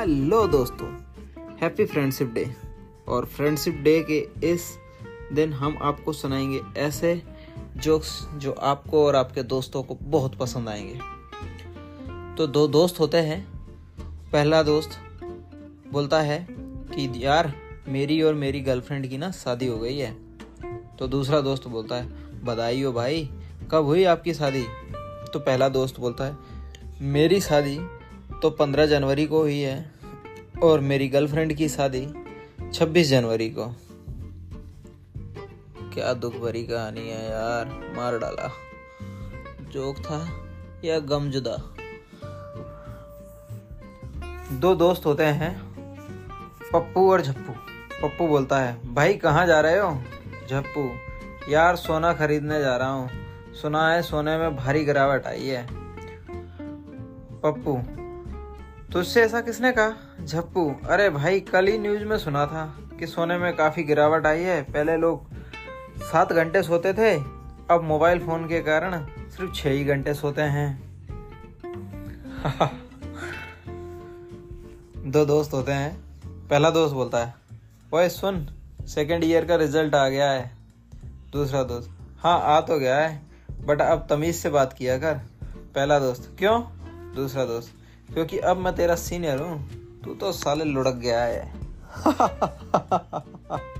Hello दोस्तों, happy friendship day. और friendship day के इस दिन हम आपको सुनाएँगे ऐसे जोक्स जो आपको और आपके दोस्तों को बहुत पसंद आएँगे। तो दो दोस्त होते हैं। पहला दोस्त बोलता है कि, यार, मेरी और मेरी गर्लफ्रेंड की ना शादी हो गई है। तो दूसरा दोस्त बोलता है, बधाई हो भाई, कब हुई आपकी शादी? तो पहला दोस्त बोलता है, मेरी शादी तो पंद्रह जनवरी को हुई है और मेरी गर्लफ्रेंड की शादी छब्बीस जनवरी को। क्या दुख भरी कहानी है यार, मार डाला। जोक था या गमजुदा दो दोस्त होते हैं, पप्पू और झप्पू। पप्पू बोलता है, भाई, कहाँ जा रहे हो? झप्पू, यार, सोना खरीदने जा रहा हूँ। सुना है सोने में भारी गिरावट आई है। पप्पू तुझसे ऐसा किसने कहा? झप्पू। अरे भाई, कल ही न्यूज़ में सुना था कि सोने में काफ़ी गिरावट आई है। पहले लोग सात घंटे सोते थे, अब मोबाइल फ़ोन के कारण सिर्फ़ छः ही घंटे सोते हैं। दो दोस्त होते हैं। पहला दोस्त बोलता है, ओए, सुन सेकेंड ईयर का रिज़ल्ट आ गया है। दूसरा दोस्त हाँ आ तो गया है बट अब तमीज़ से बात किया कर। पहला दोस्त, क्यों? दूसरा दोस्त क्योंकि अब मैं तेरा सीनियर हूँ। तू तो साले लुढ़क गया है।